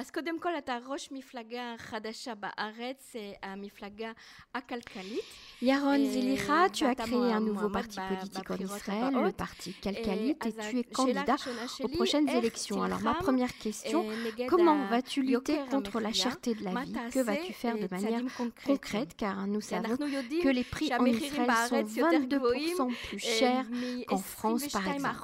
אז קודם כל אתה ראש מפלגה חדשה בארץ, המפלגה הכלכלית. Yaron Zilicha, tu as créé un nouveau parti politique en Israël, le parti Kalkalit, et tu es candidat aux prochaines élections. Alors ma première question, comment vas-tu lutter contre la cherté de la vie Que vas-tu faire de manière concrète Car nous savons que les prix en Israël sont 22% plus chers qu'en France par exemple.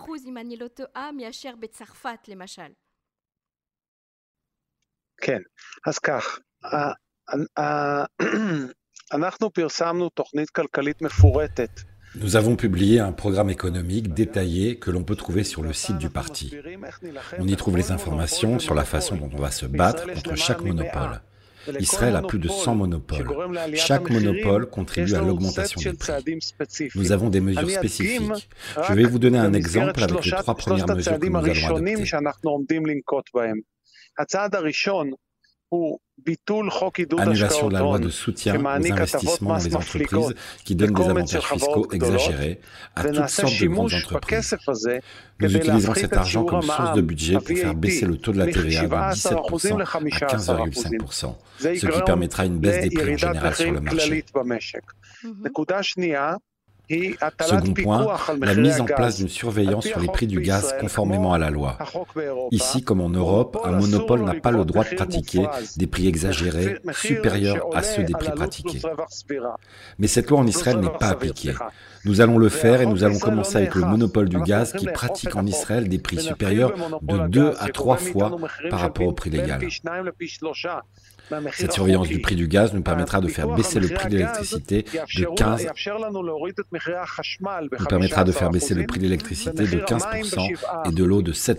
כן, אז כך, אנחנו פרסמנו תוכנית כלכלית מפורטת. Nous avons publié un programme économique détaillé que l'on peut trouver sur le site du parti. On y trouve les informations sur la façon dont on va se battre contre chaque monopole. Israël a plus de 100 monopoles. Chaque monopole contribue à l'augmentation des prix. Nous avons des mesures spécifiques. Je vais vous donner un exemple avec les trois premières mesures que nous allons adopter. Annulation de la loi de soutien aux investissements dans les entreprises qui donne des avantages fiscaux exagérés à toutes sortes de grandes entreprises. Nous utilisons cet argent comme source de budget pour faire baisser le taux de la TVA de 17% à 15,5%, ce qui permettra une baisse des prix en général sur le marché. Second point, la mise en place d'une surveillance sur les prix du gaz conformément à la loi. Ici, comme en Europe, un monopole n'a pas le droit de pratiquer des prix exagérés supérieurs à ceux des prix pratiqués. Mais cette loi en Israël n'est pas appliquée. Nous allons le faire et nous allons commencer avec le monopole du gaz qui pratique en Israël des prix supérieurs de 2 à 3 fois par rapport au prix légal. Cette surveillance du prix du gaz nous permettra de faire baisser le prix de l'électricité de 15 nous permettra de faire baisser le prix de l'électricité de 15% et de l'eau de 7%.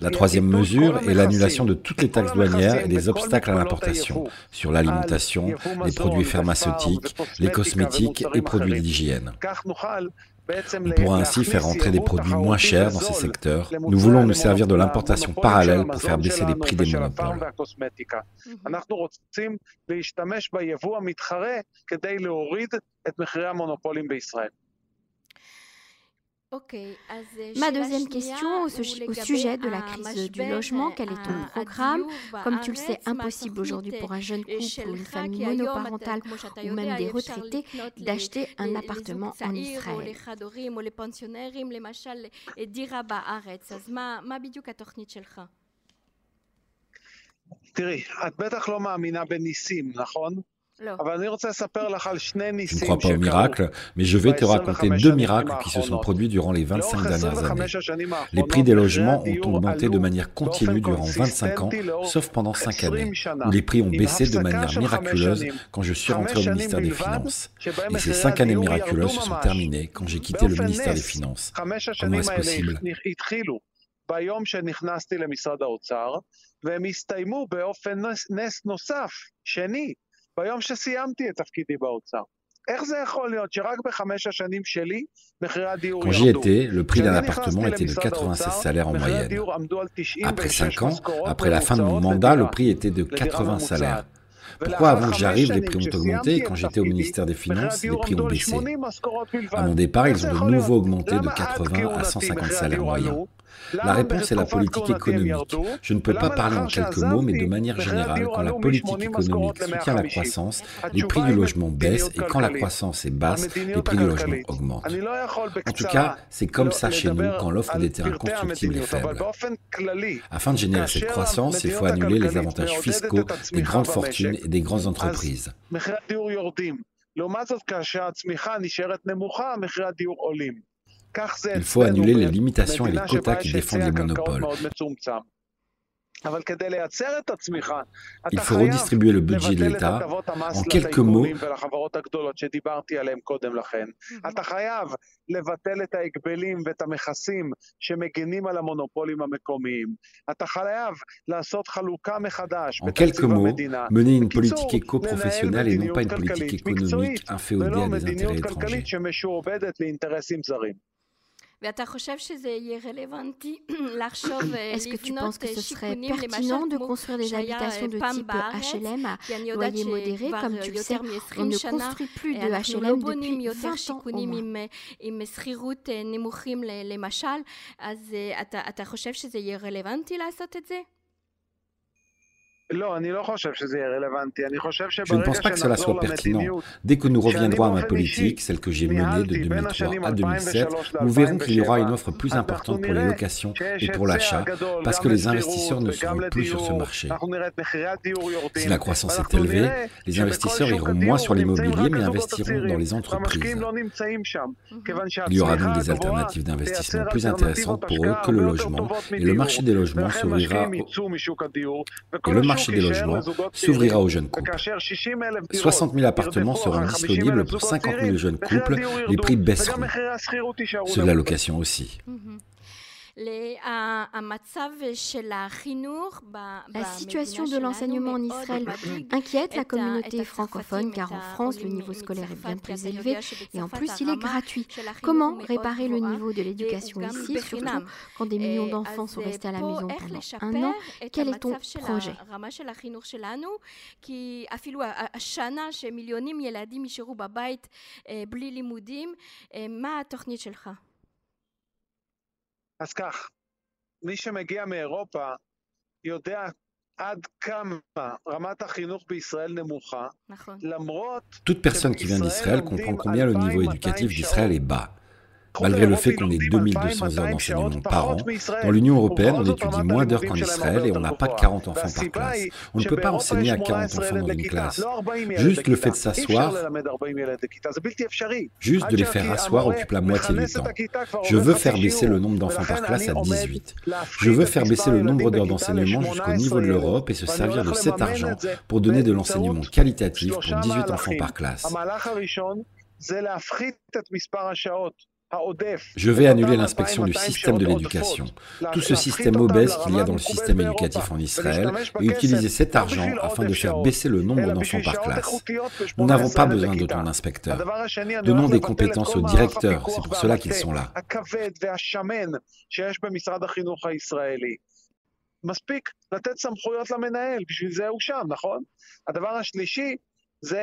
La troisième mesure est l'annulation de toutes les taxes douanières et des obstacles à l'importation sur l'alimentation, les produits pharmaceutiques, les cosmétiques et produits d'hygiène. On pourra ainsi faire entrer des produits moins chers dans ces secteurs. Nous voulons nous servir de l'importation parallèle pour faire baisser les prix des monopoles. Ma deuxième question au, sujet de la crise du logement, quel est ton programme? Comme tu le sais, impossible aujourd'hui pour un jeune couple ou une famille monoparentale ou même des retraités d'acheter un appartement en Israël. Je ne crois pas au miracle, mais je vais te raconter deux miracles qui se sont produits durant les 25 dernières années. Les prix des logements ont augmenté de manière continue durant 25 ans, sauf pendant 5 années, où les prix ont baissé de manière miraculeuse quand je suis rentré au ministère des Finances. Et ces 5 années miraculeuses se sont terminées quand j'ai quitté le ministère des Finances. Comment est-ce possible ביום שסיימתי את תפקידי באוצר. איך זה יכול להיות שרק בחמש השנים שלי מחירי הדיור Quand j'y étais, le prix d'un appartement était de 96 salaires en moyenne. Après 5 ans, après la fin de mon mandat, le prix était de 80 salaires. Pourquoi avant que j'arrive, les prix ont augmenté et quand j'étais au ministère des Finances, les prix ont baissé À mon départ, ils ont de nouveau augmenté de 80 à 150 salaires moyens. La réponse est la politique économique. Je ne peux pas parler en quelques mots, mais de manière générale, quand la politique économique soutient la croissance, les prix du logement baissent et quand la croissance est basse, les prix du logement augmentent. En tout cas, c'est comme ça chez nous quand l'offre des terrains constructibles est faible. Afin de générer cette croissance, il faut annuler les avantages fiscaux des grandes fortunes et des grandes entreprises. Il faut annuler les limitations et les quotas qui défendent les monopoles. Il faut redistribuer le budget de l'État. En quelques mots, en quelques mots, mener une politique éco-professionnelle et non pas une politique économique inféodée à des intérêts étrangers. Est-ce que tu penses que ce serait pertinent de construire des habitations de type HLM à loyer modéré Comme tu le sais, on ne construit plus de HLM depuis 20 ans au moins. Je ne pense pas que cela soit pertinent. Dès que nous reviendrons à ma politique, celle que j'ai menée de 2003 à 2007, nous verrons qu'il y aura une offre plus importante pour les locations et pour l'achat, parce que les investisseurs ne seront plus sur ce marché. Si la croissance est élevée, les investisseurs iront moins sur l'immobilier, mais investiront dans les entreprises. Il y aura donc des alternatives d'investissement plus intéressantes pour eux que le logement, et le marché des logements s'ouvrira et le marché des logements s'ouvrira aux jeunes couples. 60 000 appartements seront disponibles pour 50 000 jeunes couples, les prix baisseront. Ceux de la location aussi. Mhm. La situation de l'enseignement en Israël inquiète la communauté francophone car en France, le niveau scolaire est bien plus élevé et en plus, il est gratuit. Comment réparer le niveau de l'éducation ici, surtout quand des millions d'enfants sont restés à la maison pendant un an. Quel est ton projet אז כך, מי שמגיע מאירופה יודע עד כמה רמת החינוך בישראל נמוכה, נכון. למרות... Toute personne qui vient d'Israël comprend combien le niveau éducatif d'Israël est bas. Malgré le fait qu'on ait 2200 heures d'enseignement par an, dans l'Union européenne, on étudie moins d'heures qu'en Israël et on n'a pas 40 enfants par classe. On ne peut pas enseigner à 40 enfants dans une classe. Juste le fait de s'asseoir, juste de les faire asseoir occupe la moitié du temps. Je veux faire baisser le nombre d'enfants par classe à 18. Je veux faire baisser le nombre d'heures d'enseignement jusqu'au niveau de l'Europe et se servir de cet argent pour donner de l'enseignement qualitatif pour 18 enfants par classe. Je vais annuler l'inspection du système de l'éducation, tout ce système obèse qu'il y a dans le système éducatif en Israël, et utiliser cet argent afin de faire baisser le nombre d'enfants par classe. Nous n'avons pas besoin d'autant d'inspecteurs. Donnons des compétences aux directeurs, c'est pour cela qu'ils sont là. Je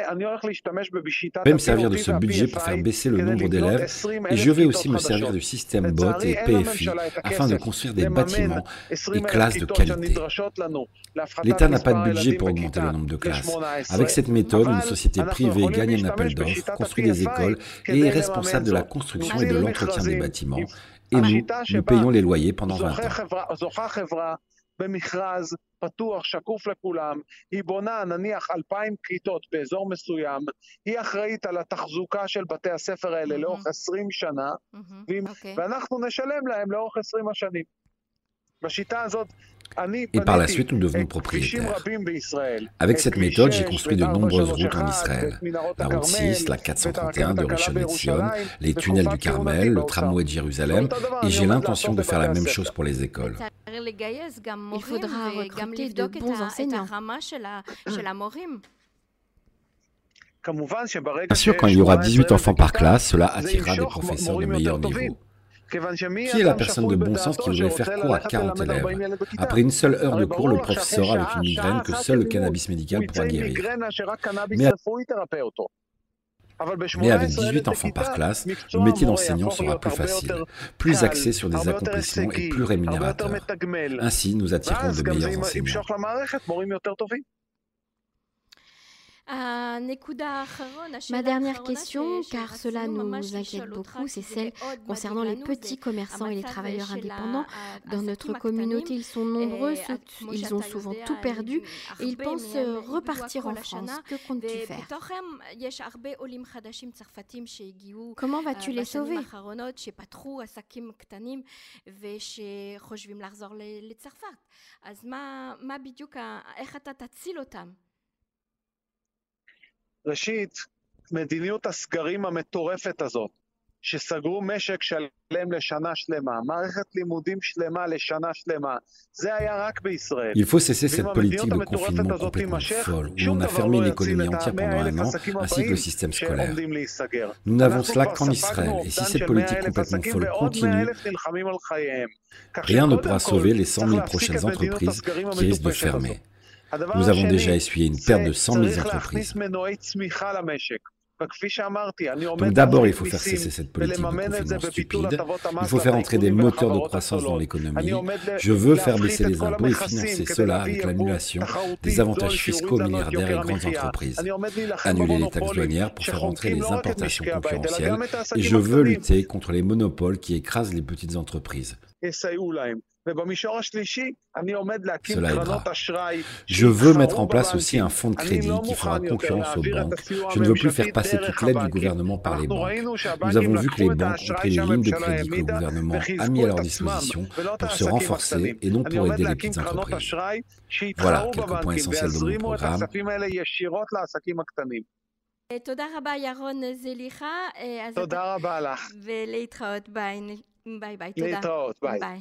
vais me servir de ce budget pour faire baisser le nombre d'élèves et je vais aussi me servir du système BOT et PFI afin de construire des bâtiments et classes de qualité. L'État n'a pas de budget pour augmenter le nombre de classes. Avec cette méthode, une société privée gagne un appel d'offres, construit des écoles et est responsable de la construction et de l'entretien des bâtiments. Et nous, nous payons les loyers pendant 20 ans. במכרז פתוח, שקוף לכולם, היא בונה נניח אלפיים כיתות באזור מסוים, היא אחראית על התחזוקה של בתי הספר האלה mm-hmm. לאורך עשרים שנה, mm-hmm. okay. ואנחנו נשלם להם לאורך עשרים השנים. Et par la suite, nous devenons propriétaires. Avec cette méthode, j'ai construit de nombreuses routes en Israël. La route 6, la 431 de Rishon Etzion, les tunnels du Carmel, le tramway de Jérusalem, et j'ai l'intention de faire la même chose pour les écoles. Il faudra recruter de bons enseignants. Bien sûr, quand il y aura 18 enfants par classe, cela attirera des professeurs de meilleur niveau. Qui est la personne de bon sens qui voudrait faire cours à 40 élèves Après une seule heure de cours, le prof sort avec une migraine que seul le cannabis médical pourra guérir. Mais, avec 18 enfants par classe, le métier d'enseignant sera plus facile, plus axé sur des accomplissements et plus rémunérateur. Ainsi, nous attirerons de meilleurs enseignants. Ma dernière question, car cela nous inquiète beaucoup, c'est celle concernant les petits commerçants et les travailleurs indépendants. Dans notre communauté, ils sont nombreux, ils ont souvent tout perdu et ils pensent repartir en France. Que comptes-tu faire Comment vas-tu les sauver ראשית, מדיניות הסגרים המטורפת הזאת, שסגרו משק שלם לשנה שלמה, מערכת לימודים שלמה לשנה שלמה, זה היה רק בישראל. Il faut cesser cette politique de confinement complètement folle, où on a fermé l'économie entière pendant un an, ainsi que le système scolaire. Nous n'avons cela qu'en Israël, et si cette politique complètement folle continue, rien ne pourra sauver les 100 000 prochaines entreprises qui risquent de fermer. Nous avons déjà essuyé une perte de 100 000 entreprises. Donc d'abord, il faut faire cesser cette politique de confinement stupide. Il faut faire entrer des moteurs de croissance dans l'économie. Je veux faire baisser les impôts et financer cela avec l'annulation des avantages fiscaux milliardaires et grandes entreprises. Annuler les taxes douanières pour faire entrer les importations concurrentielles. Et je veux lutter contre les monopoles qui écrasent les petites entreprises. Cela aidera. Je veux mettre en place aussi un fonds de crédit qui fera concurrence aux banques. Je ne veux plus faire passer toute l'aide du gouvernement par les banques. Nous avons vu que les banques ont pris les lignes de crédit que le gouvernement a mis à leur disposition pour se renforcer et non pour aider les petites entreprises. Voilà quelques points essentiels de mon programme. תודה רבה ירון זליכה. תודה רבה לך. ולהתראות ביי. ביי ביי. תודה. להתראות. ביי.